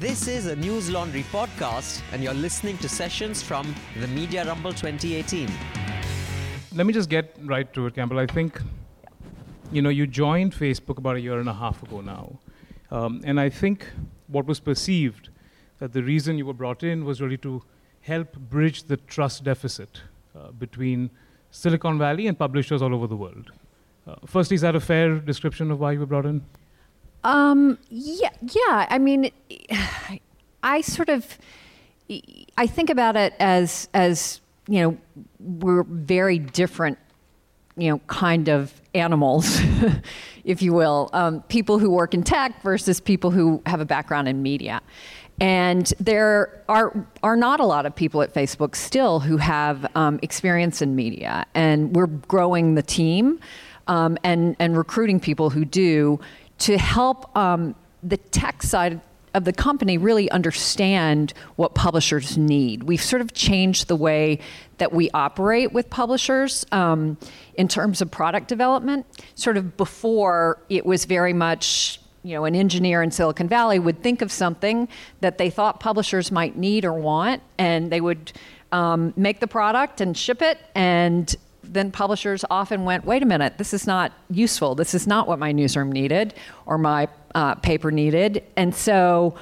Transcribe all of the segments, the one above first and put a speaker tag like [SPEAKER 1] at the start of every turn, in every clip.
[SPEAKER 1] This is a Newslaundry podcast, and you're listening to sessions from the Media Rumble 2018.
[SPEAKER 2] Let me just get right to it, Campbell. I think, you know, you joined Facebook about a year and a half ago now. Um, and I think what was perceived that the reason you were brought in was really to help bridge the trust deficit uh, between Silicon Valley and publishers all over the world. Uh, firstly, is that a fair description of why you were brought in?
[SPEAKER 3] Um, yeah, yeah. I mean, I sort of, I think about it as as you know, we're very different, you know, kind of animals, if you will. Um, people who work in tech versus people who have a background in media. And there are are not a lot of people at Facebook still who have um, experience in media, and we're growing the team um, and and recruiting people who do to help um, the tech side of the company really understand what publishers need. We've sort of changed the way that we operate with publishers um, in terms of product development. Sort of before, it was very much you know, an engineer in Silicon Valley would think of something that they thought publishers might need or want, and they would um, make the product and ship it, and then publishers often went, wait a minute, this is not useful. This is not what my newsroom needed or my uh, paper needed. And so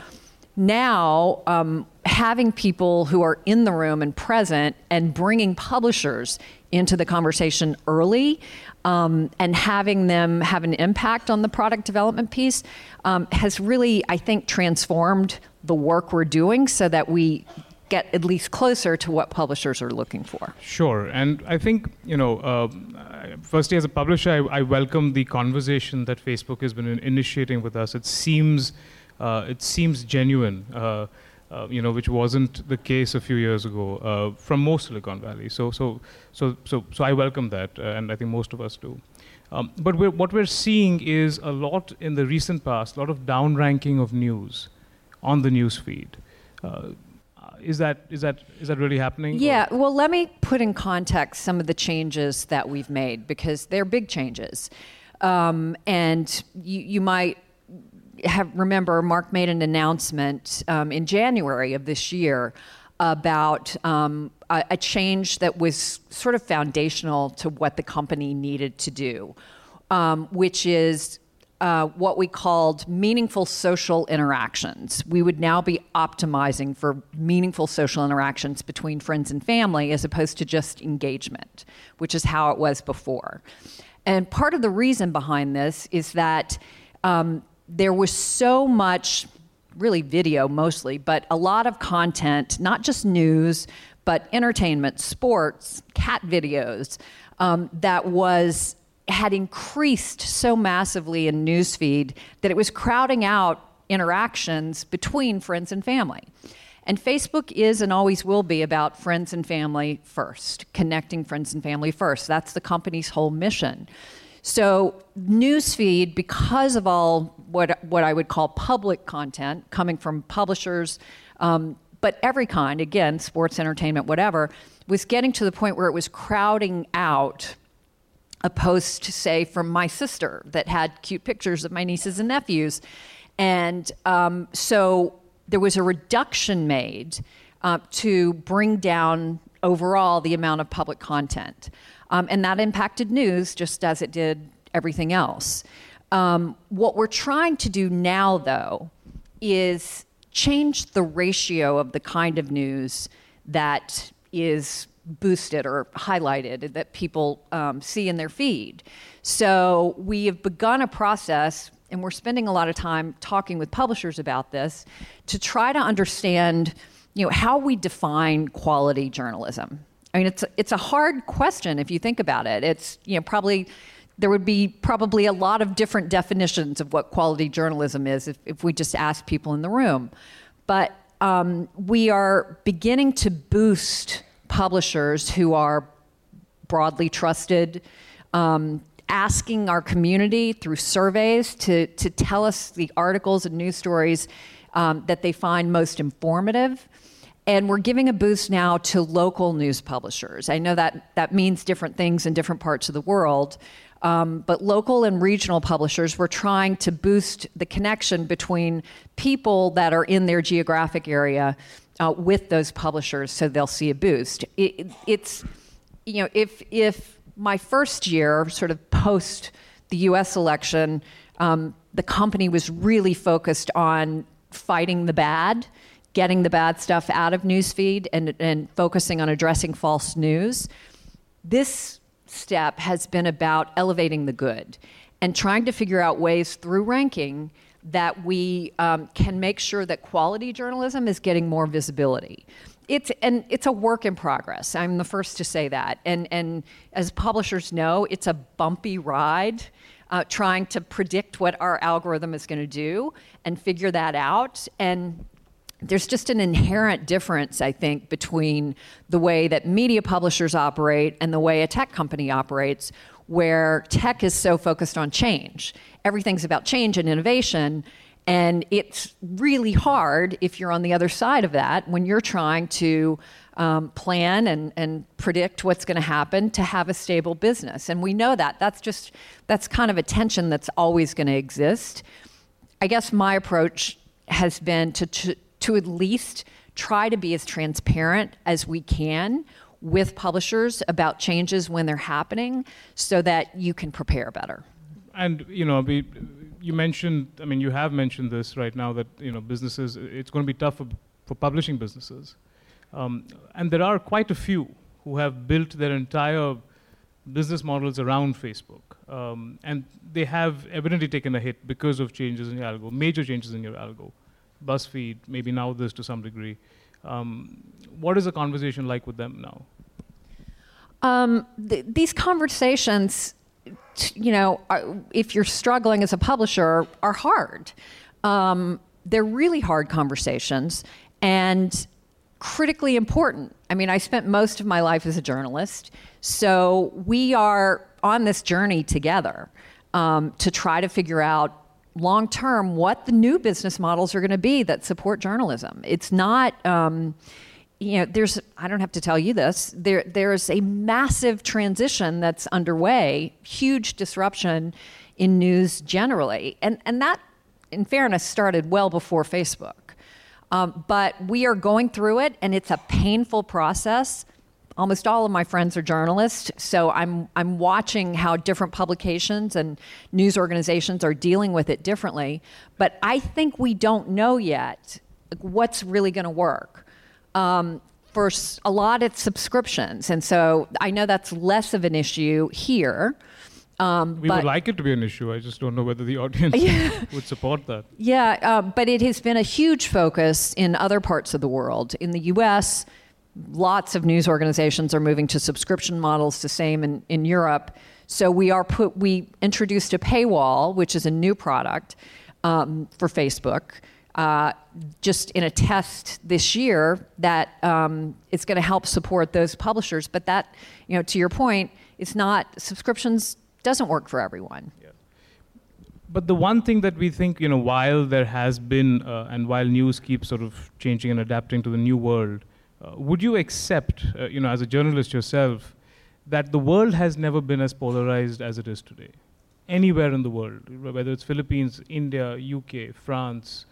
[SPEAKER 3] now, um, having people who are in the room and present and bringing publishers into the conversation early um, and having them have an impact on the product development piece um, has really, I think, transformed the work we're doing so that we get at least closer to what publishers are looking for.
[SPEAKER 2] Sure, and I think you know, uh, firstly as a publisher, I, I, welcome the conversation that Facebook has been initiating with us. It seems, uh, it seems genuine. Uh, uh you know, which wasn't the case a few years ago uh, from most Silicon Valley. So, so, so, so, so I welcome that, uh, and I think most of us do. Um, but we're, what we're seeing is a lot in the recent past, a lot of downranking of news on the news feed. Uh, is that is that is that really happening?
[SPEAKER 3] Yeah. Or? Well, let me put in context some of the changes that we've made because they're big changes, um, and you, you might have remember Mark made an announcement um, in January of this year about um, a, a, change that was sort of foundational to what the company needed to do, um, which is uh, what we called meaningful social interactions. We would now be optimizing for meaningful social interactions between friends and family as opposed to just engagement, which is how it was before. And part of the reason behind this is that um, there was so much, really video mostly, but a lot of content, not just news, but entertainment, sports, cat videos, um, that was had increased so massively in newsfeed that it was crowding out interactions between friends and family. And Facebook is and always will be about friends and family first, connecting friends and family first. That's the company's whole mission. So, newsfeed, because of all what, what I would call public content coming from publishers, um, but every kind, again, sports, entertainment, whatever, was getting to the point where it was crowding out a post, say, from my sister that had cute pictures of my nieces and nephews. And um, so there was a reduction made uh, to bring down overall the amount of public content. Um, and that impacted news just as it did everything else. Um, what we're trying to do now, though, is change the ratio of the kind of news that is boosted or highlighted that people um, see in their feed. So we have begun a process, and we're spending a lot of time talking with publishers about this to try to understand, you know, how we define quality journalism. I mean, it's it's a hard question if you think about it. It's you know probably there would be probably a lot of different definitions of what quality journalism is if, if we just asked people in the room. But um, we are beginning to boost publishers who are broadly trusted, um, asking our community through surveys to, to tell us the articles and news stories um, that they find most informative. And we're giving a boost now to local news publishers. I know that that means different things in different parts of the world. Um, but local and regional publishers were trying to boost the connection between people that are in their geographic area uh, with those publishers so they'll see a boost. It, it's, you know, if, if my first year, sort of post the US election, um, the company was really focused on fighting the bad, getting the bad stuff out of newsfeed, and, and focusing on addressing false news. This step has been about elevating the good and trying to figure out ways through ranking that we um, can make sure that quality journalism is getting more visibility. It's and it's a work in progress. I'm the first to say that. And and as publishers know, it's a bumpy ride. Uh, trying to predict what our algorithm is going to do and figure that out. And there's just an inherent difference, I think, between the way that media publishers operate and the way a tech company operates, where tech is so focused on change. Everything's about change and innovation. And it's really hard if you're on the other side of that when you're trying to um, plan and, and predict what's going to happen to have a stable business. And we know that. That's just, that's kind of a tension that's always going to exist. I guess my approach has been to, to to at least try to be as transparent as we can with publishers about changes when they're happening so that you can prepare better.
[SPEAKER 2] And, you know, we, you mentioned, I mean, you have mentioned this right now that, you know, businesses, it's going to be tough for, for publishing businesses. Um, and there are quite a few who have built their entire business models around Facebook. Um, and they have evidently taken a hit because of changes in your algo, major changes in your algo. BuzzFeed, maybe NowThis to some degree. Um, what is the conversation like with them now?
[SPEAKER 3] Um, th- these conversations, you know, are, if you're struggling as a publisher, are hard. Um, they're really hard conversations and critically important. I mean, I spent most of my life as a journalist, so we are on this journey together um, to try to figure out long term what the new business models are going to be that support journalism. It's not. Um, you know, there's, I don't have to tell you this, there, there's a massive transition that's underway, huge disruption in news generally. And, and that, in fairness, started well before Facebook. Um, but we are going through it, and it's a painful process almost all of my friends are journalists, so I'm I'm watching how different publications and news organizations are dealing with it differently. But I think we don't know yet what's really going to work. Um, for a lot, of subscriptions, and so I know that's less of an issue here.
[SPEAKER 2] Um, we would like it to be an issue. I just don't know whether the audience yeah. would support that.
[SPEAKER 3] Yeah, uh, but it has been a huge focus in other parts of the world. In the U.S., lots of news organizations are moving to subscription models, the same in, in Europe. So we are put we introduced a paywall, which is a new product um, for Facebook. Uh, just in a test this year that um, it's going to help support those publishers. But that, you know, to your point, it's not subscriptions doesn't work for everyone.
[SPEAKER 2] But the one thing that we think, you know, while there has been uh, and while news keeps sort of changing and adapting to the new world, uh, would you accept, uh, you know, as a journalist yourself, that the world has never been as polarized as it is today? Anywhere in the world, whether it's Philippines, India, UK, France,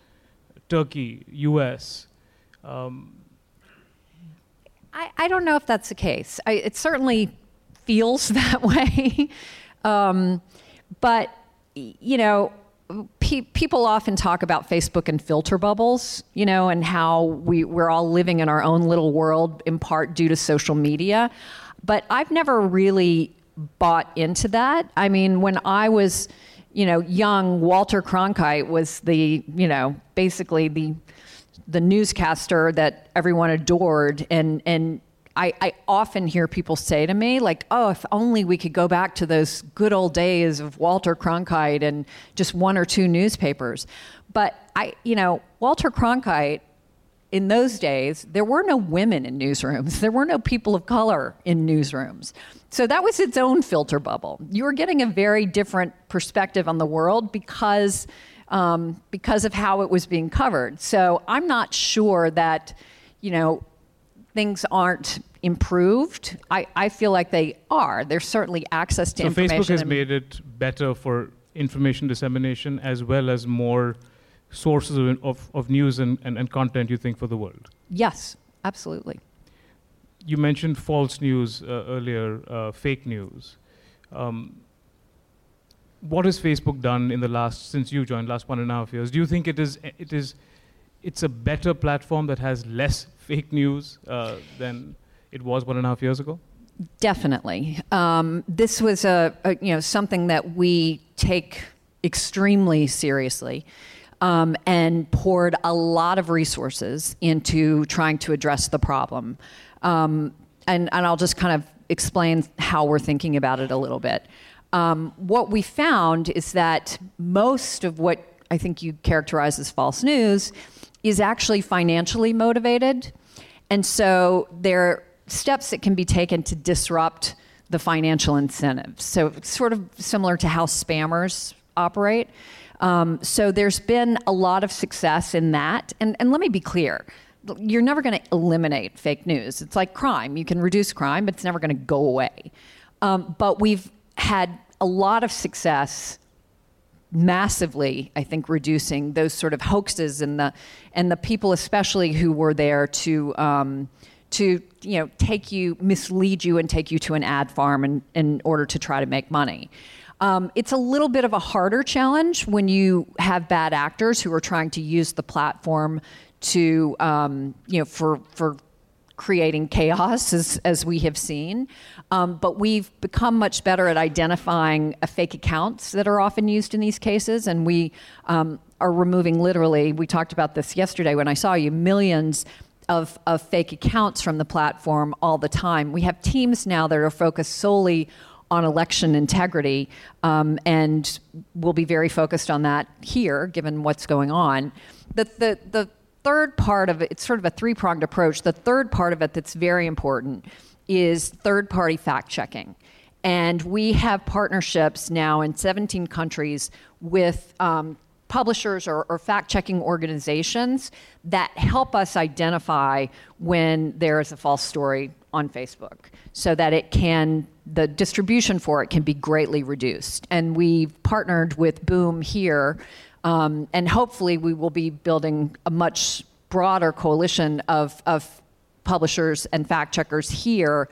[SPEAKER 2] Turkey, US. Um,
[SPEAKER 3] I, I don't know if that's the case. I, it certainly feels that way. um, but, you know, pe- people often talk about Facebook and filter bubbles, you know, and how we, we're all living in our own little world in part due to social media. But I've never really bought into that. I mean, when I was, you know, young, Walter Cronkite was the, you know, basically the the newscaster that everyone adored and and I, I, often hear people say to me, like, oh, if only we could go back to those good old days of Walter Cronkite and just one or two newspapers. But I, you know, Walter Cronkite, in those days, there were no women in newsrooms. There were no people of color in newsrooms. So that was its own filter bubble. You were getting a very different perspective on the world because, um, because of how it was being covered. So I'm not sure that, you know, things aren't improved? I, I feel like they are. There's certainly access to
[SPEAKER 2] so
[SPEAKER 3] information.
[SPEAKER 2] Facebook has made it better for information dissemination as well as more sources of, of, of news and, and, and content you think for the world.
[SPEAKER 3] Yes, absolutely.
[SPEAKER 2] You mentioned false news uh, earlier, uh, fake news. Um, what has Facebook done in the last since you joined last one and a half years? Do you think it is it is it's a better platform that has less fake news uh, than it was one and a half years ago?
[SPEAKER 3] Definitely. Um, this was a, a, you know something that we take extremely seriously, um, and poured a lot of resources into trying to address the problem. Um, and and I'll just kind of explain how we're thinking about it a little bit. Um, what we found is that most of what I think you characterize as false news is actually financially motivated. And so there are steps that can be taken to disrupt the financial incentives. So sort of similar to how spammers operate. Um, so there's been a lot of success in that. And, and let me be clear you're never going to eliminate fake news. It's like crime. You can reduce crime, but it's never going to go away. Um, but we've had a lot of success massively, I think, reducing those sort of hoaxes and the and the people, especially who were there to um, to you know take you, mislead you, and take you to an ad farm in, in order to try to make money. Um, it's a little bit of a harder challenge when you have bad actors who are trying to use the platform to um, you know for for creating chaos as, as we have seen. Um, but we've become much better at identifying uh, fake accounts that are often used in these cases. And we um, are removing literally, we talked about this yesterday when I saw you, millions of, of fake accounts from the platform all the time. We have teams now that are focused solely on election integrity, um, and we'll be very focused on that here, given what's going on. The, the, the third part of it, it's sort of a three pronged approach. The third part of it that's very important is third party fact checking. And we have partnerships now in 17 countries with um, publishers or, or fact checking organizations that help us identify when there is a false story on Facebook so that it can, the distribution for it can be greatly reduced. And we've partnered with Boom here um, and hopefully, we will be building a much broader coalition of, of publishers and fact checkers here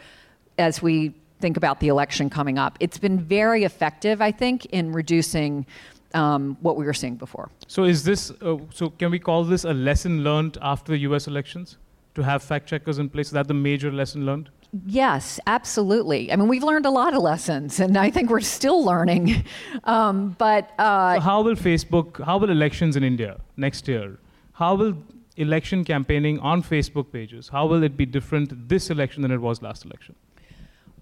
[SPEAKER 3] as we think about the election coming up. It's been very effective, I think, in reducing um, what we were seeing before.
[SPEAKER 2] So, is this, uh, so can we call this a lesson learned after the US elections? To have fact checkers in place? Is that the major lesson learned?
[SPEAKER 3] Yes, absolutely. I mean, we've learned a lot of lessons, and I think we're still learning. Um, but uh,
[SPEAKER 2] so how will Facebook, how will elections in India next year, how will election campaigning on Facebook pages, how will it be different this election than it was last election?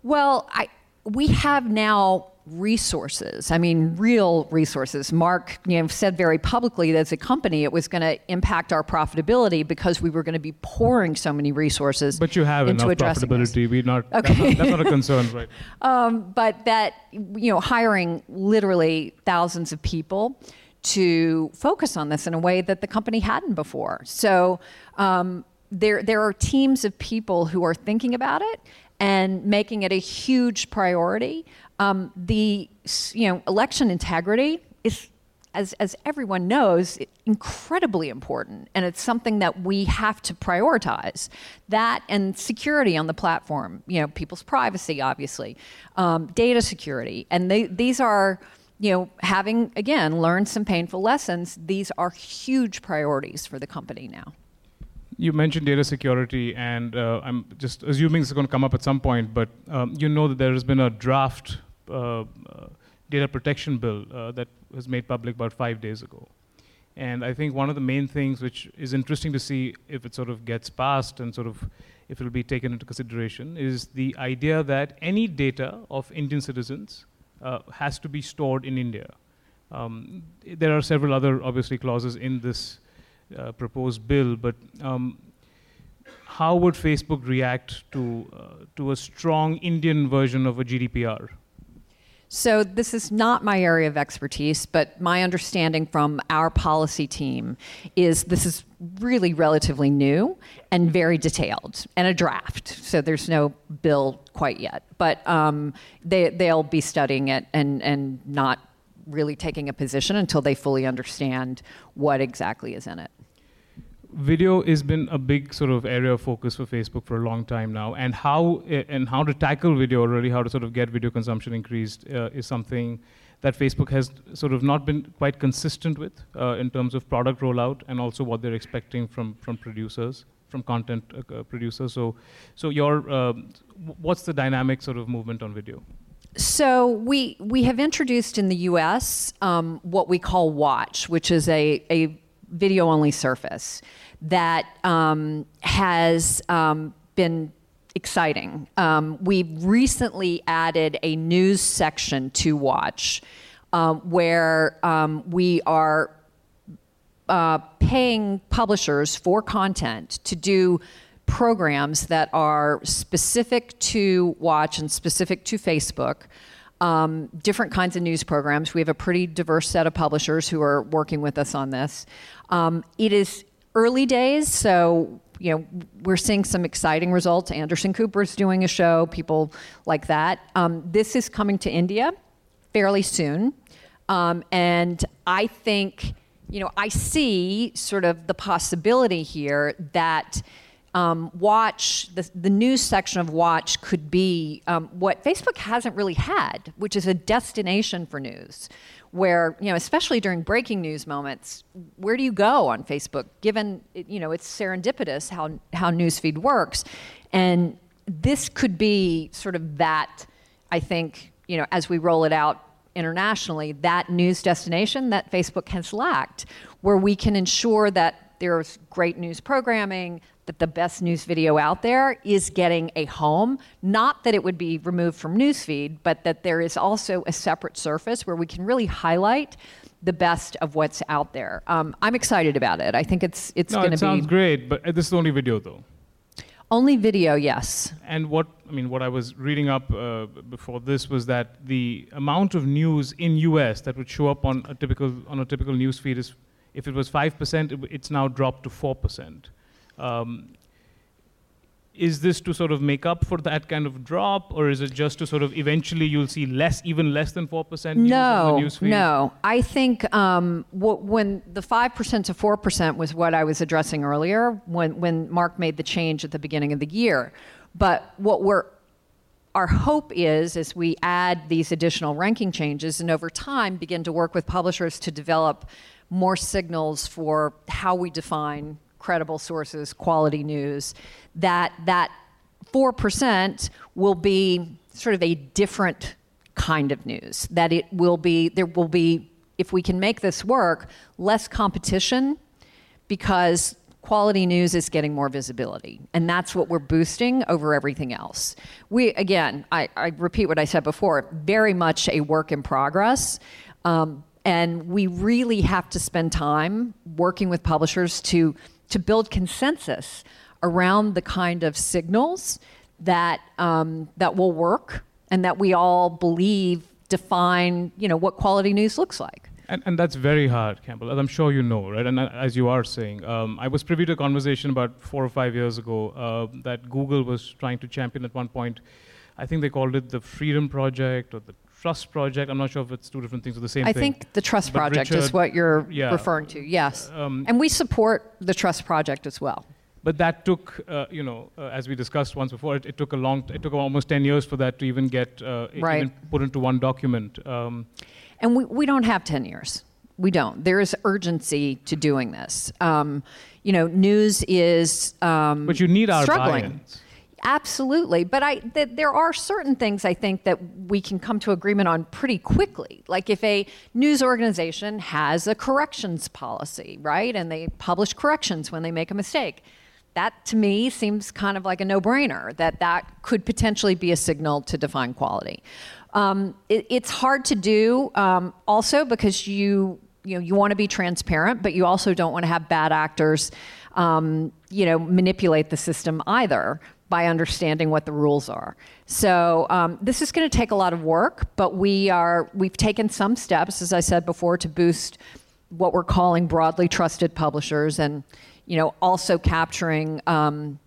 [SPEAKER 3] Well, I, we have now resources. I mean, real resources. Mark, you know, said very publicly that as a company, it was going to impact our profitability because we were going to be pouring so many resources.
[SPEAKER 2] But you have
[SPEAKER 3] into
[SPEAKER 2] enough profitability. We not.
[SPEAKER 3] Okay.
[SPEAKER 2] That's not, that's not a concern, right?
[SPEAKER 3] Um, but that you know, hiring literally thousands of people to focus on this in a way that the company hadn't before. So. Um, there, there are teams of people who are thinking about it and making it a huge priority. Um, the you know election integrity is, as as everyone knows, incredibly important, and it's something that we have to prioritize. That and security on the platform, you know, people's privacy, obviously, um, data security, and they, these are. You know, having again learned some painful lessons, these are huge priorities for the company now.
[SPEAKER 2] You mentioned data security, and uh, I'm just assuming this is going to come up at some point, but um, you know that there has been a draft uh, uh, data protection bill uh, that was made public about five days ago. And I think one of the main things which is interesting to see if it sort of gets passed and sort of if it will be taken into consideration is the idea that any data of Indian citizens uh, has to be stored in India. Um, there are several other, obviously, clauses in this uh, proposed bill, but um, how would Facebook react to uh, to a strong Indian version of a GDPR?
[SPEAKER 3] So, this is not my area of expertise, but my understanding from our policy team is this is really relatively new and very detailed and a draft. So, there's no bill quite yet. But um, they, they'll be studying it and, and not really taking a position until they fully understand what exactly is in it
[SPEAKER 2] video has been a big sort of area of focus for Facebook for a long time now, and how and how to tackle video, really how to sort of get video consumption increased, uh, is something that Facebook has sort of not been quite consistent with uh, in terms of product rollout and also what they're expecting from from producers, from content uh, producers. So, so your um, what's the dynamic sort of movement on video?
[SPEAKER 3] So we we have introduced in the U.S. Um, what we call Watch, which is a a video only surface that um, has um, been exciting. Um, we recently added a news section to Watch um, where um, we are uh, paying publishers for content to do programs that are specific to Watch and specific to Facebook. Um, different kinds of news programs. We have a pretty diverse set of publishers who are working with us on this. Um, it is early days, so you know we're seeing some exciting results. Anderson Cooper's doing a show, people like that. Um, this is coming to India fairly soon, um, and I think you know I see sort of the possibility here that. Um, watch the, the news section of watch could be um, what facebook hasn't really had which is a destination for news where you know especially during breaking news moments where do you go on facebook given you know it's serendipitous how how newsfeed works? And this could be sort of that i think you know as we roll it out internationally that news destination that facebook has lacked where we can ensure that there's great news programming that the best news video out there is getting a home. Not that it would be removed from newsfeed, but that there is also a separate surface where we can really highlight the best of what's out there. Um, I'm excited about it. I think it's it's
[SPEAKER 2] no,
[SPEAKER 3] going
[SPEAKER 2] to
[SPEAKER 3] be.
[SPEAKER 2] it sounds great, but this is only video though.
[SPEAKER 3] Only video, yes.
[SPEAKER 2] And what I mean, what I was reading up uh, before this was that the amount of news in U.S. that would show up on a typical on a typical news feed is, if it was five percent, it's now dropped to four percent. Um, is this to sort of make up for that kind of drop, or is it just to sort of eventually you'll see less, even less than four percent?
[SPEAKER 3] No, no. I think um, when the five percent to four percent was what I was addressing earlier, when when Mark made the change at the beginning of the year. But what we're our hope is, as we add these additional ranking changes, and over time begin to work with publishers to develop more signals for how we define credible sources, quality news, that that 4% will be sort of a different kind of news. That it will be, there will be, if we can make this work, less competition because quality news is getting more visibility. And that's what we're boosting over everything else. We, again, I, I repeat what I said before, very much a work in progress. Um, and we really have to spend time working with publishers to to build consensus around the kind of signals that um, that will work and that we all believe define you know what quality news looks like.
[SPEAKER 2] And, and that's very hard, Campbell, as I'm sure you know, right? And uh, as you are saying, um, I was privy to a conversation about four or five years ago uh, that Google was trying to champion at one point. I think they called it the Freedom Project or the Trust Project. I'm not sure if it's two different things or the same
[SPEAKER 3] I
[SPEAKER 2] thing.
[SPEAKER 3] I think the Trust
[SPEAKER 2] but
[SPEAKER 3] Project
[SPEAKER 2] Richard,
[SPEAKER 3] is what you're
[SPEAKER 2] yeah,
[SPEAKER 3] referring to. Yes, um, and we support the Trust Project as well.
[SPEAKER 2] But that took, uh, you know, uh, as we discussed once before, it, it, took a long, it took almost 10 years for that to even get uh,
[SPEAKER 3] right.
[SPEAKER 2] even put into one document. Um,
[SPEAKER 3] and we, we don't have 10 years. We don't. There is urgency to doing this. Um, you know, news is um,
[SPEAKER 2] but you need our
[SPEAKER 3] struggling.
[SPEAKER 2] buy-ins.
[SPEAKER 3] Absolutely, but I th- there are certain things I think that we can come to agreement on pretty quickly. Like if a news organization has a corrections policy, right, and they publish corrections when they make a mistake, that to me seems kind of like a no-brainer. That that could potentially be a signal to define quality. Um, it, it's hard to do, um, also because you you know you want to be transparent, but you also don't want to have bad actors, um, you know, manipulate the system either by understanding what the rules are. So um, this is going to take a lot of work, but we are we've taken some steps, as I said before, to boost what we're calling broadly trusted publishers, and you know also capturing um,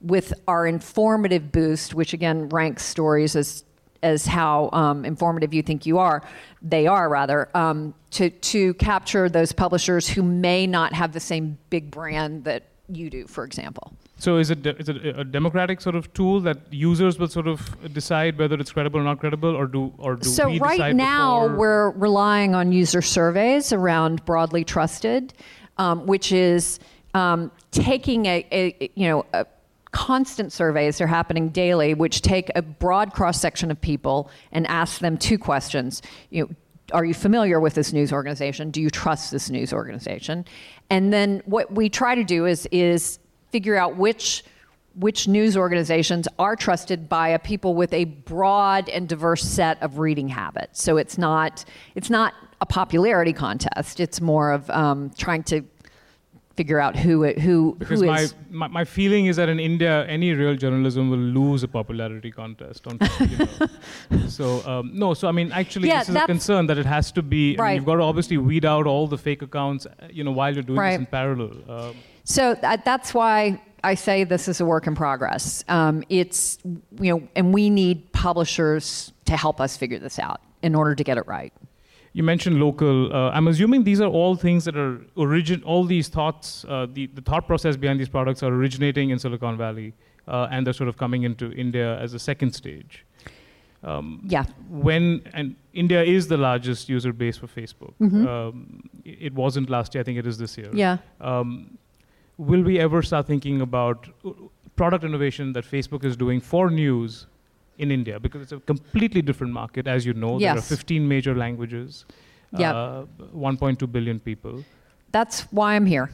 [SPEAKER 3] with our informative boost, which again ranks stories as as how um, informative you think you are, they are rather, um, to, to capture those publishers who may not have the same big brand that you do, for example.
[SPEAKER 2] So is it, de- is it a democratic sort of tool that users will sort of decide whether it's credible or not credible, or do or do we decide
[SPEAKER 3] so
[SPEAKER 2] we
[SPEAKER 3] right now
[SPEAKER 2] before?
[SPEAKER 3] we're relying on user surveys around broadly trusted, um, which is um, taking a, a you know a, constant surveys are happening daily, which take a broad cross section of people and ask them two questions. You know, are you familiar with this news organization? Do you trust this news organization? And then what we try to do is is figure out which which news organizations are trusted by a people with a broad and diverse set of reading habits. So it's not it's not a popularity contest. It's more of um, trying to figure out who who
[SPEAKER 2] because
[SPEAKER 3] who
[SPEAKER 2] my, my my feeling is that in India, any real journalism will lose a popularity contest. On, you know. so um, no, so I mean, actually,
[SPEAKER 3] Yeah,
[SPEAKER 2] this is a concern that it has to be. I mean,
[SPEAKER 3] Right.
[SPEAKER 2] you've got to obviously weed out all the fake accounts, uh, you know, while you're doing
[SPEAKER 3] Right.
[SPEAKER 2] this in parallel. Um,
[SPEAKER 3] So that, that's why I say this is a work in progress. Um, it's you know, and we need publishers to help us figure this out in order to get it right.
[SPEAKER 2] You mentioned local. Uh, I'm assuming these are all things that are origin. All these thoughts, uh, the the thought process behind these products are originating in Silicon Valley, uh, and they're sort of coming into India as a second stage. Um,
[SPEAKER 3] Yeah.
[SPEAKER 2] when and India is the largest user base for Facebook.
[SPEAKER 3] Mhm.
[SPEAKER 2] Um, it it wasn't last year. I think it is this year.
[SPEAKER 3] Yeah.
[SPEAKER 2] Um, will we ever start thinking about uh, product innovation that Facebook is doing for news in India? Because it's a completely different market, as you know. There are 15 major languages,
[SPEAKER 3] Yep.
[SPEAKER 2] uh, 1.2 billion people.
[SPEAKER 3] That's why I'm here.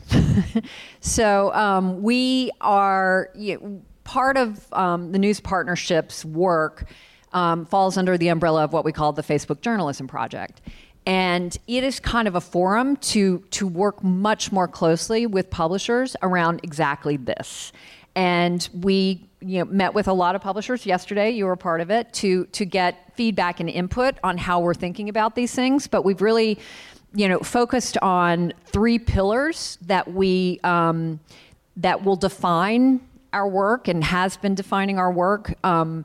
[SPEAKER 3] so um, we are you part of um, the news partnerships work um, falls under the umbrella of what we call the Facebook Journalism Project. And it is kind of a forum to, to work much more closely with publishers around exactly this. And we you know, met with a lot of publishers yesterday. You were part of it to to get feedback and input on how we're thinking about these things. But we've really, you know, focused on three pillars that we um, that will define our work and has been defining our work. Um,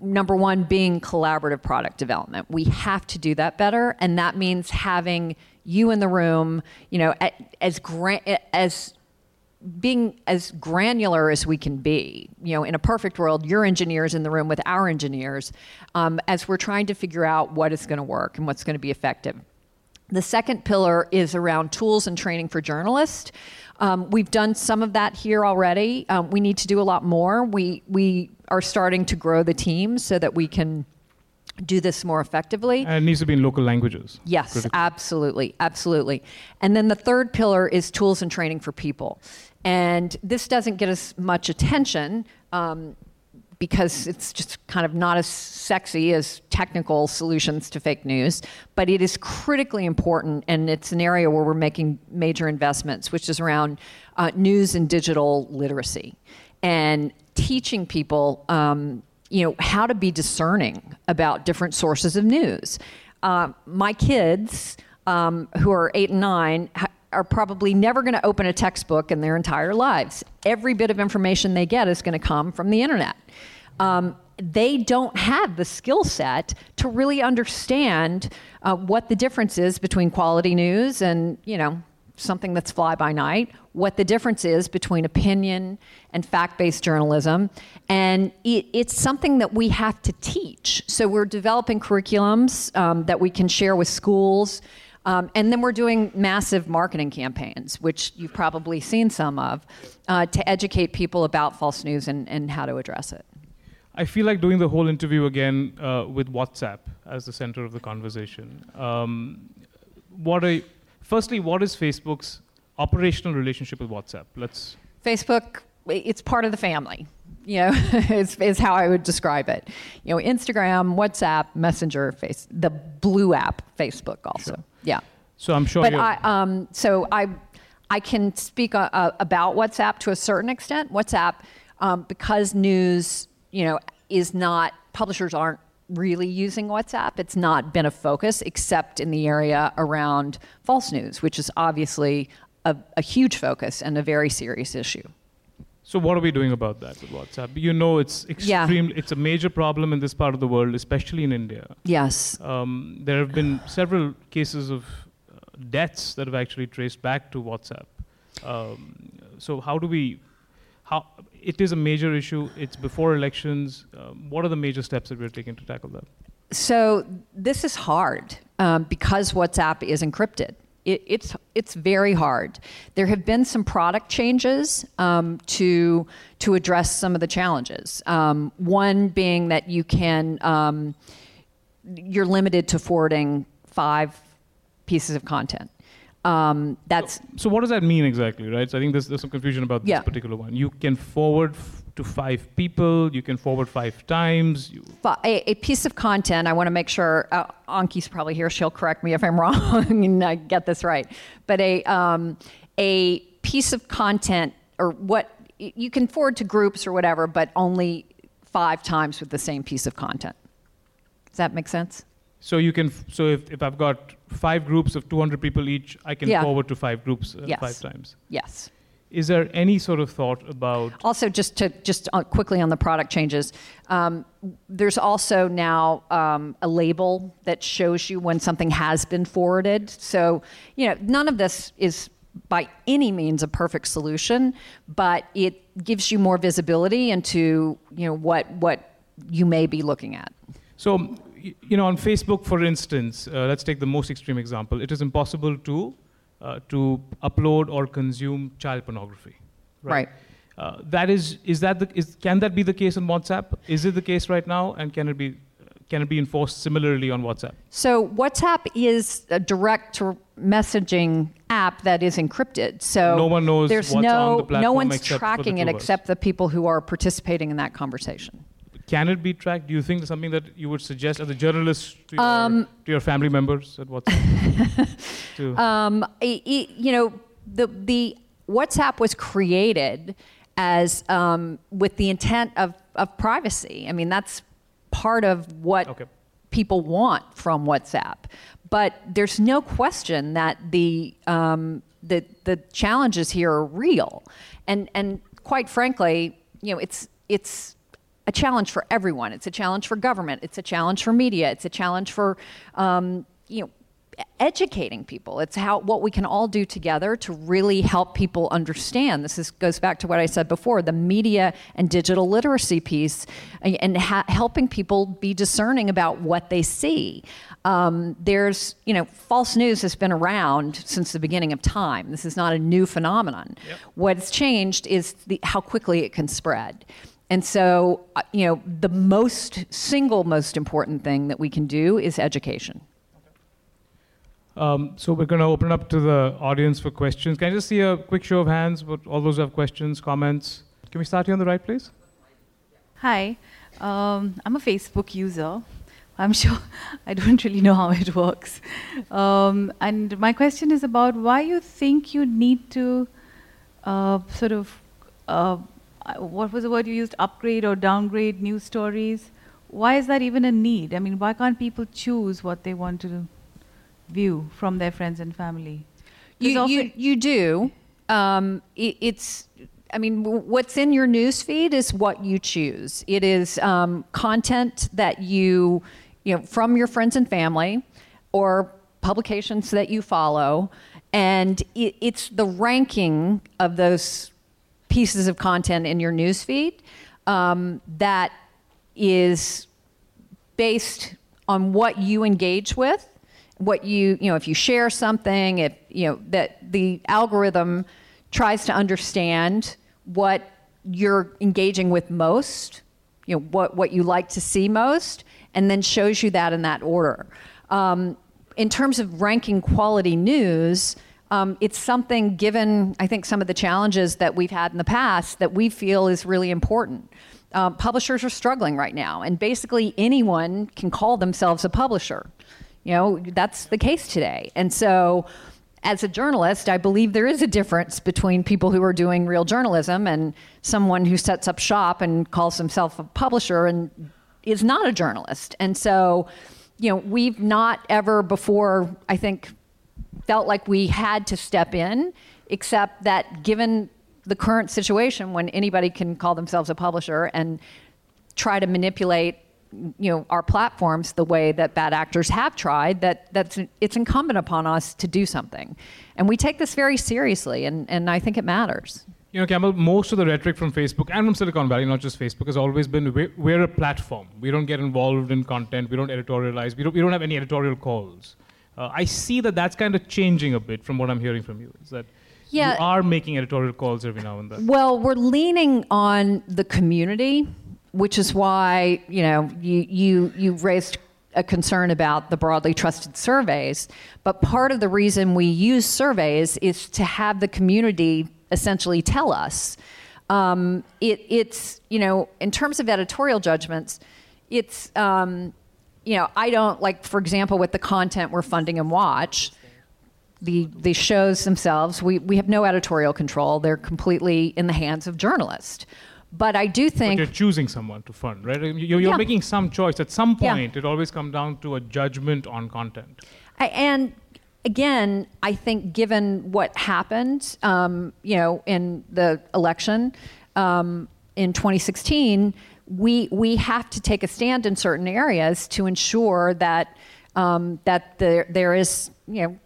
[SPEAKER 3] number one being collaborative product development. We have to do that better, and that means having you in the room. You know, as gra- as being as granular as we can be. You know, in a perfect world, your engineers in the room with our engineers, um, as we're trying to figure out what is going to work and what's going to be effective. The second pillar is around tools and training for journalists. Um, we've done some of that here already. Um, we need to do a lot more. We we are starting to grow the team so that we can do this more effectively.
[SPEAKER 2] And it needs to be in local languages.
[SPEAKER 3] Yes,
[SPEAKER 2] Critical.
[SPEAKER 3] absolutely, absolutely. And then the third pillar is tools and training for people. And this doesn't get as much attention um, because it's just kind of not as sexy as technical solutions to fake news, but it is critically important, and it's an area where we're making major investments, which is around uh, news and digital literacy and teaching people. Um, you know how to be discerning about different sources of news. Uh, my kids, um, who are eight and nine, are probably never going to open a textbook in their entire lives. Every bit of information they get is going to come from the internet. Um, they don't have the skill set to really understand uh, what the difference is between quality news and you know something that's fly by night, what the difference is between opinion and fact based journalism. And it, it's something that we have to teach. So we're developing curriculums um, that we can share with schools. Um, and then we're doing massive marketing campaigns, which you've probably seen some of, uh, to educate people about false news and, and how to address it.
[SPEAKER 2] I feel like doing the whole interview again uh, with WhatsApp as the center of the conversation. Um, what are, firstly, what is Facebook's operational relationship with WhatsApp? Let's.
[SPEAKER 3] Facebook, it's part of the family. You know, is, is how I would describe it. You know, Instagram, WhatsApp, Messenger, face the blue app, Facebook also. Yeah.
[SPEAKER 2] So I'm sure.
[SPEAKER 3] But
[SPEAKER 2] you're-
[SPEAKER 3] I, um, so I, I can speak uh, uh, about WhatsApp to a certain extent. WhatsApp um, because news, you know, is not publishers aren't really using WhatsApp. It's not been a focus except in the area around false news, which is obviously a, a huge focus and a very serious issue.
[SPEAKER 2] So what are we doing about that with WhatsApp? You know, it's
[SPEAKER 3] Yeah.
[SPEAKER 2] extreme. It's a major problem in this part of the world, especially in India.
[SPEAKER 3] Yes.
[SPEAKER 2] Um, there have been several cases of uh, deaths that have actually traced back to WhatsApp. Um, so how do we? How it is a major issue. It's before elections. Um, what are the major steps that we're taking to tackle that?
[SPEAKER 3] So this is hard um, because WhatsApp is encrypted. It, it's it's very hard. There have been some product changes um, to to address some of the challenges. Um, one being that you can um, you're limited to forwarding five pieces of content. Um, that's
[SPEAKER 2] So what does that mean exactly, right? So I think there's, there's some confusion about this
[SPEAKER 3] Yeah.
[SPEAKER 2] particular one. You can forward f- to five people. You can forward five times. You,
[SPEAKER 3] a, a piece of content. I want to make sure uh, Ankhi's probably here. She'll correct me if I'm wrong and I get this right. But a um, a piece of content or what you can forward to groups or whatever, but only five times with the same piece of content. Does that make sense?
[SPEAKER 2] so you can. So if, if I've got five groups of 200 people each, I can
[SPEAKER 3] Yeah.
[SPEAKER 2] forward to five groups uh,
[SPEAKER 3] Yes.
[SPEAKER 2] five times.
[SPEAKER 3] Yes.
[SPEAKER 2] Is there any sort of thought about
[SPEAKER 3] Also, just to just quickly on the product changes, um, there's also now um, a label that shows you when something has been forwarded. So, you know, none of this is by any means a perfect solution, but it gives you more visibility into you know what what you may be looking at.
[SPEAKER 2] So, you know, on Facebook, for instance, uh, let's take the most extreme example. It is impossible to uh, to upload or consume child pornography.
[SPEAKER 3] Right.
[SPEAKER 2] Uh, that is, is that the, is, can that be the case on WhatsApp? Is it the case right now, and can it be can it be enforced similarly on WhatsApp?
[SPEAKER 3] So WhatsApp is a direct messaging app that is encrypted. So
[SPEAKER 2] No one knows
[SPEAKER 3] there's
[SPEAKER 2] what's
[SPEAKER 3] no
[SPEAKER 2] on the
[SPEAKER 3] no one's
[SPEAKER 2] except for the
[SPEAKER 3] tracking it
[SPEAKER 2] two of us.
[SPEAKER 3] except the people who are participating in that conversation.
[SPEAKER 2] Can it be tracked? Do you think something that you would suggest as a journalist to your,
[SPEAKER 3] Um,
[SPEAKER 2] to your family members at WhatsApp?
[SPEAKER 3] Um, you know, the the WhatsApp was created as um, with the intent of of privacy. I mean, that's part of what
[SPEAKER 2] Okay.
[SPEAKER 3] people want from WhatsApp. But there's no question that the um, the the challenges here are real, and and quite frankly, you know, it's it's a challenge for everyone. It's a challenge for government. It's a challenge for media. It's a challenge for um, you know educating people. It's how what we can all do together to really help people understand. This is, goes back to what I said before: the media and digital literacy piece, and, ha- helping people be discerning about what they see. Um, there's, you know, false news has been around since the beginning of time. This is not a new phenomenon. What's changed is the, how quickly it can spread. And so, uh, you know, the most single most important thing that we can do is education.
[SPEAKER 2] Um, so we're going to open up to the audience for questions. Can I just see a quick show of hands? But all those who have questions, comments. Can we start here on the right, please?
[SPEAKER 4] Hi, um, I'm a Facebook user. I'm sure I don't really know how it works. Um, and my question is about why you think you need to uh, sort of, uh, uh, what was the word you used, upgrade or downgrade news stories? Why is that even a need? I mean, why can't people choose what they want to view from their friends and family?
[SPEAKER 3] You, you, you do. Um, it, it's, I mean, w- what's in your news feed is what you choose. It is um, content that you, you know, from your friends and family or publications that you follow. And it, it's the ranking of those pieces of content in your news feed um, that is based on what you engage with what you you know if you share something if you know that the algorithm tries to understand what you're engaging with most you know what what you like to see most and then shows you that in that order. Um, in terms of ranking quality news um, it's something given i think some of the challenges that we've had in the past that we feel is really important uh, publishers are struggling right now, and basically anyone can call themselves a publisher. You know, that's the case today. And so, as a journalist, I believe there is a difference between people who are doing real journalism and someone who sets up shop and calls himself a publisher and is not a journalist. And so, you know, we've not ever before, I think, felt like we had to step in, except that given the current situation when anybody can call themselves a publisher and try to manipulate you know our platforms the way that bad actors have tried that that's it's incumbent upon us to do something and we take this very seriously and, and i think it matters
[SPEAKER 2] you know, Campbell, most of the rhetoric from Facebook and from Silicon Valley, not just Facebook, has always been we're, we're a platform. We don't get involved in content. We don't editorialize. We don't, we don't have any editorial calls. Uh, I see that that's kind of changing a bit from what I'm hearing from you. Is that yeah. you are making editorial calls every now and then?
[SPEAKER 3] Well, we're leaning on the community which is why you know you you you raised a concern about the broadly trusted surveys. But part of the reason we use surveys is to have the community essentially tell us. Um, it, it's you know in terms of editorial judgments, it's um, you know I don't like for example with the content we're funding and watch. The, the shows themselves, we, we have no editorial control. They're completely in the hands of journalists. But I do think.
[SPEAKER 2] But you're choosing someone to fund, right? You're, you're yeah. making some choice. At some point, yeah. it always comes down to a judgment on content.
[SPEAKER 3] I, and again, I think given what happened, um, you know, in the election um, in 2016, we we have to take a stand in certain areas to ensure that um, that there there is you know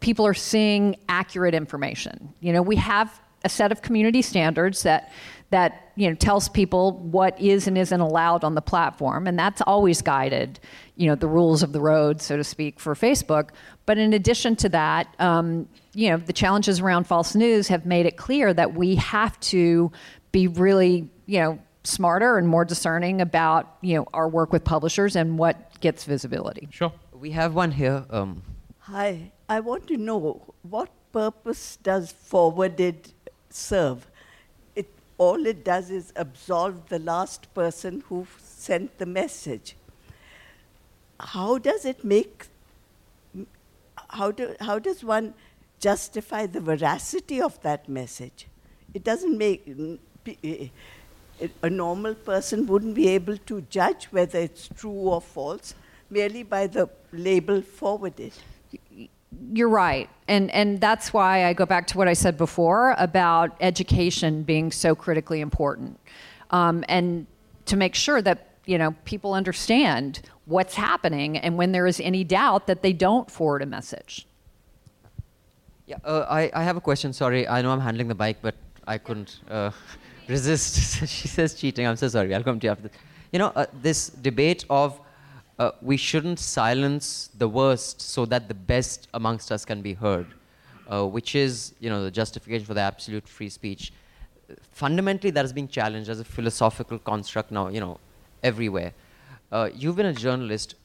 [SPEAKER 3] people are seeing accurate information. You know, we have a set of community standards that that you know tells people what is and isn't allowed on the platform and that's always guided you know the rules of the road so to speak for facebook but in addition to that um, you know the challenges around false news have made it clear that we have to be really you know smarter and more discerning about you know our work with publishers and what gets visibility
[SPEAKER 2] sure
[SPEAKER 1] we have one here um.
[SPEAKER 5] hi i want to know what purpose does forwarded serve It all it does is absolve the last person who sent the message. How does it make, how, do, how does one justify the veracity of that message? It doesn't make, a normal person wouldn't be able to judge whether it's true or false merely by the label forwarded
[SPEAKER 3] you're right. And, and that's why I go back to what I said before about education being so critically important. Um, and to make sure that you know people understand what's happening and when there is any doubt that they don't forward a message.
[SPEAKER 1] Yeah, uh, I, I have a question. Sorry, I know I'm handling the bike, but I couldn't uh, resist. she says cheating. I'm so sorry. I'll come to you after. This. You know, uh, this debate of uh, we shouldn't silence the worst so that the best amongst us can be heard, uh, which is, you know, the justification for the absolute free speech. Fundamentally, that is being challenged as a philosophical construct now, you know, everywhere. Uh, you've been a journalist.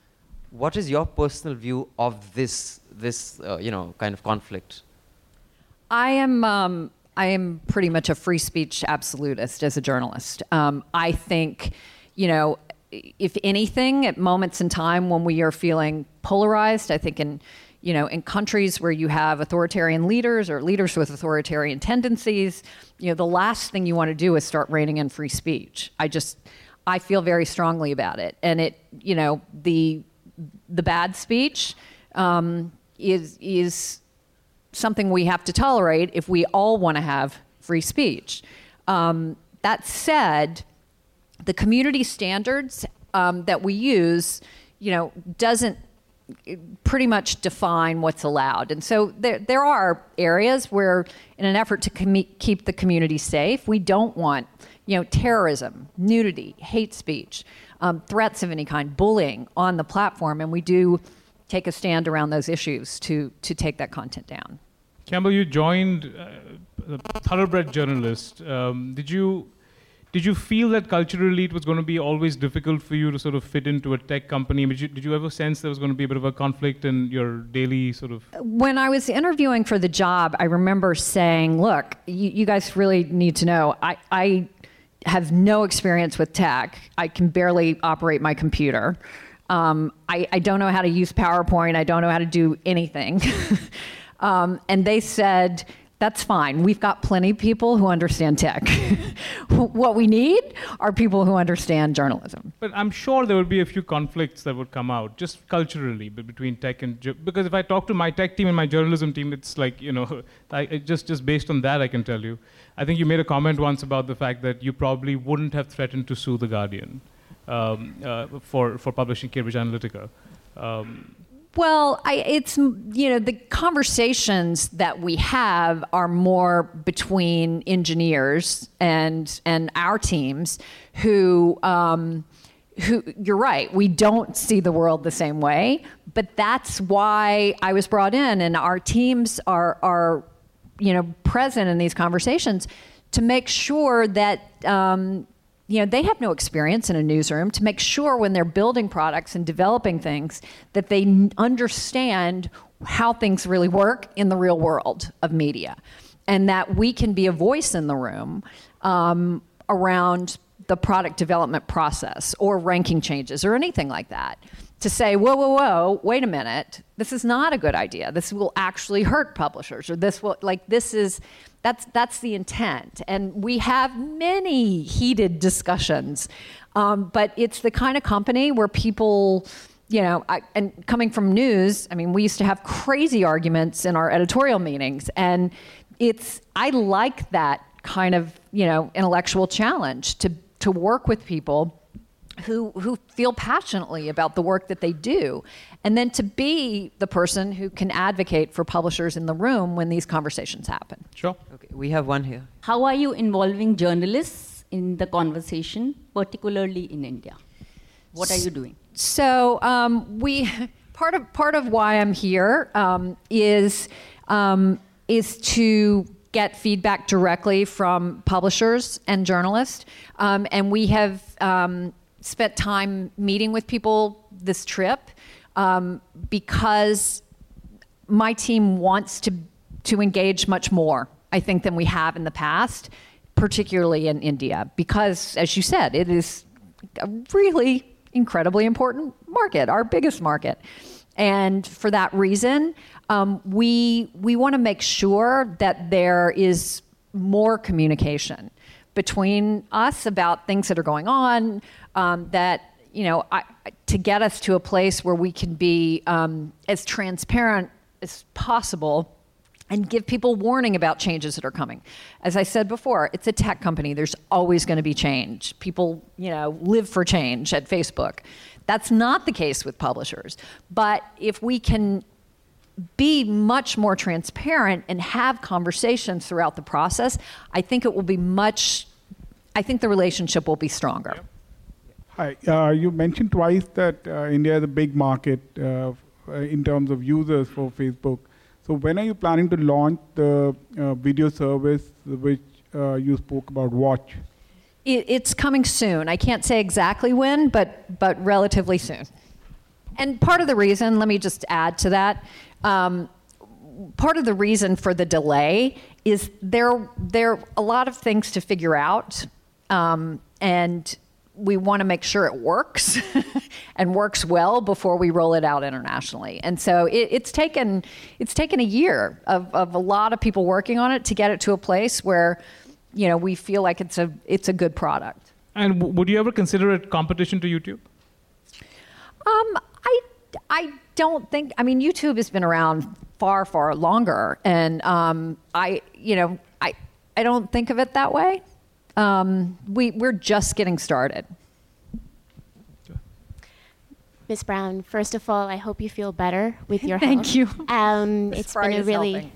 [SPEAKER 1] What is your personal view of this, this, uh, you know, kind of conflict?
[SPEAKER 3] I am. Um, I am pretty much a free speech absolutist as a journalist. Um, I think, you know, if anything, at moments in time when we are feeling polarized, I think in you know, in countries where you have authoritarian leaders or leaders with authoritarian tendencies, you know, the last thing you want to do is start reining in free speech. I just, I feel very strongly about it, and it, you know, the the bad speech um, is is something we have to tolerate if we all want to have free speech. Um, that said the community standards um, that we use, you know, doesn't pretty much define what's allowed. And so there, there are areas where, in an effort to com- keep the community safe, we don't want, you know, terrorism, nudity, hate speech, um, threats of any kind, bullying on the platform, and we do take a stand around those issues to to take that content down.
[SPEAKER 2] Campbell, you joined uh, a thoroughbred journalist. Um, did you did you feel that culturally it was going to be always difficult for you to sort of fit into a tech company? Did you, did you ever sense there was going to be a bit of a conflict in your daily sort of?
[SPEAKER 3] When I was interviewing for the job, I remember saying, "Look, you, you guys really need to know. I, I have no experience with tech. I can barely operate my computer. Um, I, I, don't know how to use PowerPoint. I don't know how to do anything." Um, and they said, that's fine. We've got plenty of people who understand tech. what we need are people who understand journalism.
[SPEAKER 2] But I'm sure there would be a few conflicts that would come out, just culturally, between tech and because if I talk to my tech team and my journalism team, it's like you know, I, just just based on that, I can tell you. I think you made a comment once about the fact that you probably wouldn't have threatened to sue the Guardian um, uh, for for publishing Cambridge Analytica. Um,
[SPEAKER 3] well, I, it's you know the conversations that we have are more between engineers and and our teams who um, who you're right we don't see the world the same way, but that's why I was brought in and our teams are are you know present in these conversations to make sure that um, you know, they have no experience in a newsroom to make sure when they're building products and developing things that they understand how things really work in the real world of media. And that we can be a voice in the room um, around the product development process or ranking changes or anything like that. To say, whoa, whoa, whoa, wait a minute, this is not a good idea. This will actually hurt publishers, or this will, like, this is, that's, that's the intent. And we have many heated discussions. Um, but it's the kind of company where people, you know, I, and coming from news, I mean, we used to have crazy arguments in our editorial meetings. And it's, I like that kind of, you know, intellectual challenge to, to work with people who, who feel passionately about the work that they do. And then to be the person who can advocate for publishers in the room when these conversations happen.
[SPEAKER 2] Sure.
[SPEAKER 1] Okay, we have one here.
[SPEAKER 6] How are you involving journalists in the conversation, particularly in India? What are you doing?
[SPEAKER 3] So um, we part of part of why I'm here um, is um, is to get feedback directly from publishers and journalists, um, and we have um, spent time meeting with people this trip um, because my team wants to to engage much more, I think, than we have in the past, particularly in India, because, as you said, it is a really incredibly important market, our biggest market. And for that reason, um, we we want to make sure that there is more communication between us about things that are going on, um, that you know, I, to get us to a place where we can be um, as transparent as possible and give people warning about changes that are coming. As I said before, it's a tech company. There's always going to be change. People, you know, live for change at Facebook. That's not the case with publishers. But if we can be much more transparent and have conversations throughout the process, I think it will be much I think the relationship will be stronger.
[SPEAKER 7] Hi. Uh, you mentioned twice that uh, India is a big market uh, in terms of users for Facebook. So when are you planning to launch the uh, video service which uh, you spoke about, Watch?
[SPEAKER 3] It, it's coming soon. I can't say exactly when, but but relatively soon. And part of the reason, let me just add to that. Um, part of the reason for the delay is there there are a lot of things to figure out, um, and we want to make sure it works and works well before we roll it out internationally. And so it, it's taken it's taken a year of, of a lot of people working on it to get it to a place where you know we feel like it's a it's a good product.
[SPEAKER 2] And w- would you ever consider it competition to YouTube?
[SPEAKER 3] Um, I I don't think. I mean, YouTube has been around far far longer, and um, I you know I I don't think of it that way. Um, we, we're just getting started.
[SPEAKER 8] Ms. Brown, first of all, I hope you feel better with your
[SPEAKER 3] Thank
[SPEAKER 8] health.
[SPEAKER 3] you.
[SPEAKER 8] Um, it's been a really
[SPEAKER 3] helping.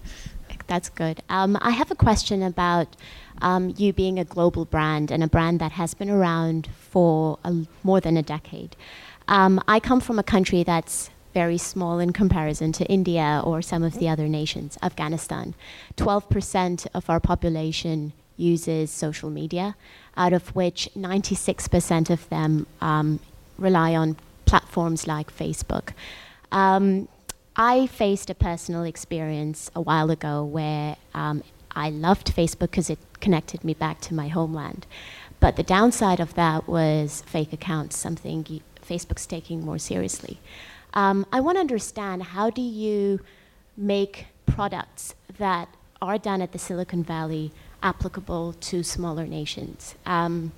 [SPEAKER 8] that's good. Um, I have a question about um, you being a global brand and a brand that has been around for a, more than a decade. Um, I come from a country that's very small in comparison to India or some of the other nations, Afghanistan. 12% of our population uses social media, out of which 96% of them um, rely on platforms like Facebook. Um, I faced a personal experience a while ago where um, I loved Facebook because it connected me back to my homeland. But the downside of that was fake accounts, something y- Facebook's taking more seriously. Um, I want to understand how do you make products that are done at the Silicon Valley applicable to smaller nations? Um,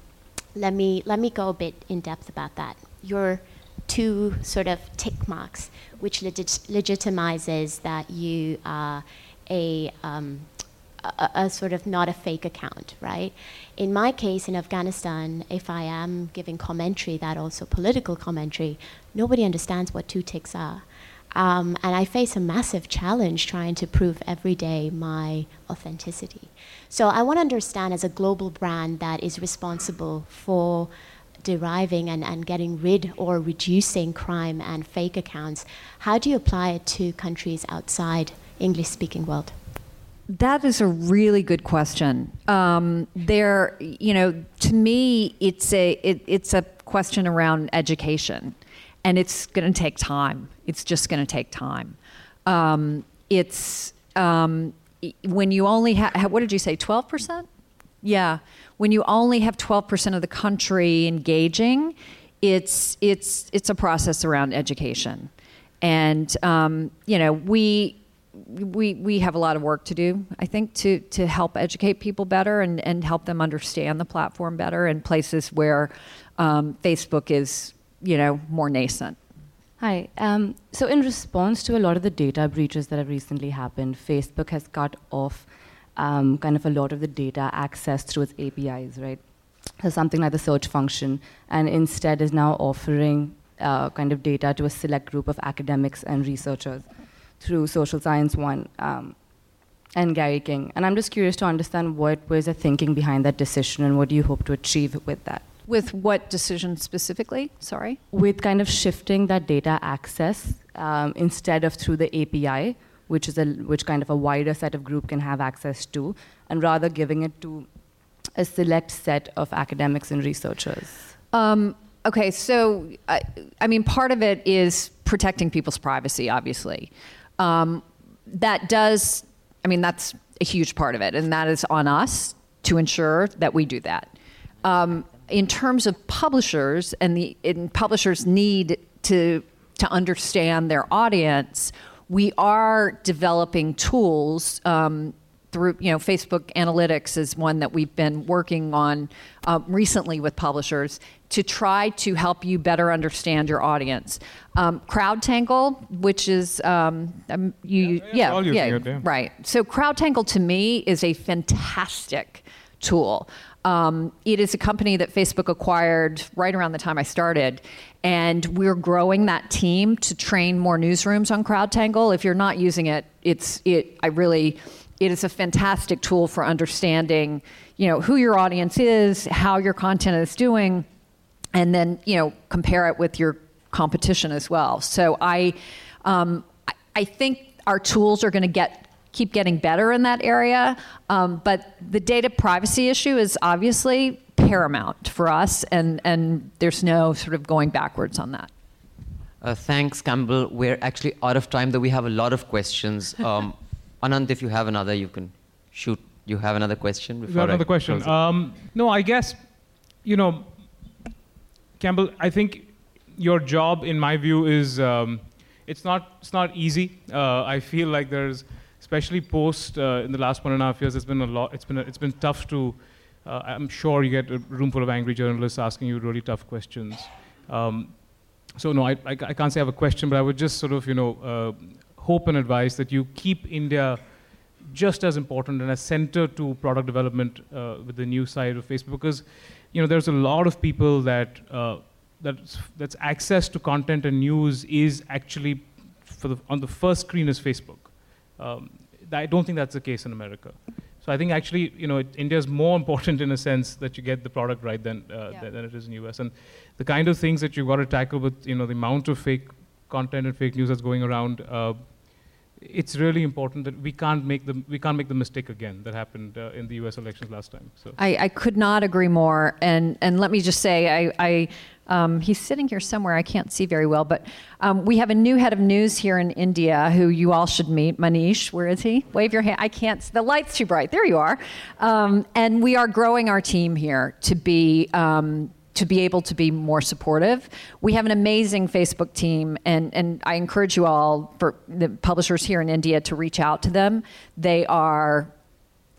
[SPEAKER 8] let me let me go a bit in depth about that. Your two sort of tick marks, which legit- legitimizes that you are a, um, a, a sort of not a fake account, right? In my case, in Afghanistan, if I am giving commentary, that also political commentary, nobody understands what two ticks are. Um, and I face a massive challenge trying to prove every day my authenticity. So I want to understand as a global brand that is responsible for deriving and, and getting rid or reducing crime and fake accounts, how do you apply it to countries outside English speaking world?
[SPEAKER 3] That is a really good question. Um, there, you know, to me, it's a it, it's a question around education, and it's going to take time. It's just going to take time. Um, it's um, when you only have what did you say, twelve percent? Yeah, when you only have twelve percent of the country engaging, it's it's it's a process around education, and um, you know we we we have a lot of work to do, I think, to to help educate people better and and help them understand the platform better in places where um, Facebook is, you know, more nascent.
[SPEAKER 9] Hi. Um, so, in response to a lot of the data breaches that have recently happened, Facebook has cut off um, kind of a lot of the data access through its APIs, right? So, something like the search function, and instead is now offering uh, kind of data to a select group of academics and researchers through Social Science One um, and Gary King. And I'm just curious to understand what was the thinking behind that decision and what do you hope to achieve with that?
[SPEAKER 3] With what decision specifically? Sorry?
[SPEAKER 9] With kind of shifting that data access um, instead of through the API, which is a which kind of a wider set of group can have access to, and rather giving it to a select set of academics and researchers.
[SPEAKER 3] Um, okay, so I, I mean, part of it is protecting people's privacy, obviously. Um, that does, I mean, that's a huge part of it, and that is on us to ensure that we do that. Um, in terms of publishers, and the and publishers need to to understand their audience, we are developing tools um, through you know Facebook Analytics is one that we've been working on uh, recently with publishers to try to help you better understand your audience. Um, CrowdTangle, which is um, um you yeah yeah, yeah, yeah, right. So CrowdTangle to me is a fantastic tool. Um, it is a company that Facebook acquired right around the time I started, and we're growing that team to train more newsrooms on CrowdTangle. If you're not using it, it's it. I really it is a fantastic tool for understanding, you know, who your audience is, how your content is doing, and then you know compare it with your competition as well. So I, um, I think our tools are going to get keep getting better in that area, um, but the data privacy issue is obviously paramount for us, and and there's no sort of going backwards on that.
[SPEAKER 1] Uh, thanks, Campbell. We're actually out of time, though we have a lot of questions. Um, Anant, if you have another, you can shoot. You have another question?
[SPEAKER 2] Before another I question. Um, no, I guess, you know, Campbell, I think your job, in my view, is um, it's not it's not easy. Uh, I feel like there's, especially post uh, in the last one and a half years, it's been a lot. It's been a, it's been tough to. Uh, I'm sure you get a room full of angry journalists asking you really tough questions. Um, so no, I, I, I, can't say I have a question, but I would just sort of you know uh, hope and advice that you keep India just as important and as center to product development uh, with the new side of Facebook because you know there's a lot of people that uh, that's, that's access to content and news is actually for the, on the first screen is Facebook. Um, I don't think that's the case in America. So I think actually, you know, it, India is more important in a sense that you get the product right than, uh, yeah. than it is in the US. And the kind of things that you've got to tackle with, you know, the amount of fake content and fake news that's going around, uh, it's really important that we can't make the we can't make the mistake again that happened uh, in the U.S. elections last time. So
[SPEAKER 3] I, I, could not agree more. And and let me just say, I, I um, he's sitting here somewhere. I can't see very well, but um, we have a new head of news here in India who you all should meet. Manish, where is he? Wave your hand. I can't. The light's too bright. There you are. Um, and we are growing our team here to be um, to be able to be more supportive. We have an amazing Facebook team, and, and I encourage you all, for the publishers here in India, to reach out to them. They are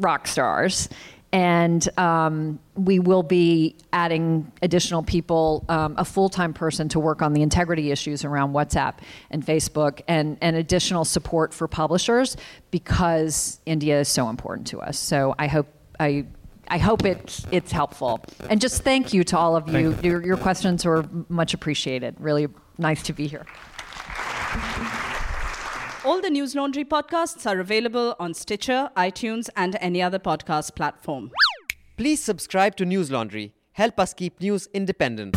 [SPEAKER 3] rock stars. And um, we will be adding additional people, um, a full time person to work on the integrity issues around WhatsApp and Facebook, and, and additional support for publishers because India is so important to us. So I hope I I hope it's it's helpful. And just thank you to all of you.
[SPEAKER 2] You.
[SPEAKER 3] Your, your questions were much appreciated. Really nice to be here.
[SPEAKER 10] All the Newslaundry podcasts are available on Stitcher, iTunes, and any other podcast platform.
[SPEAKER 1] Please subscribe to Newslaundry. Help us keep news independent.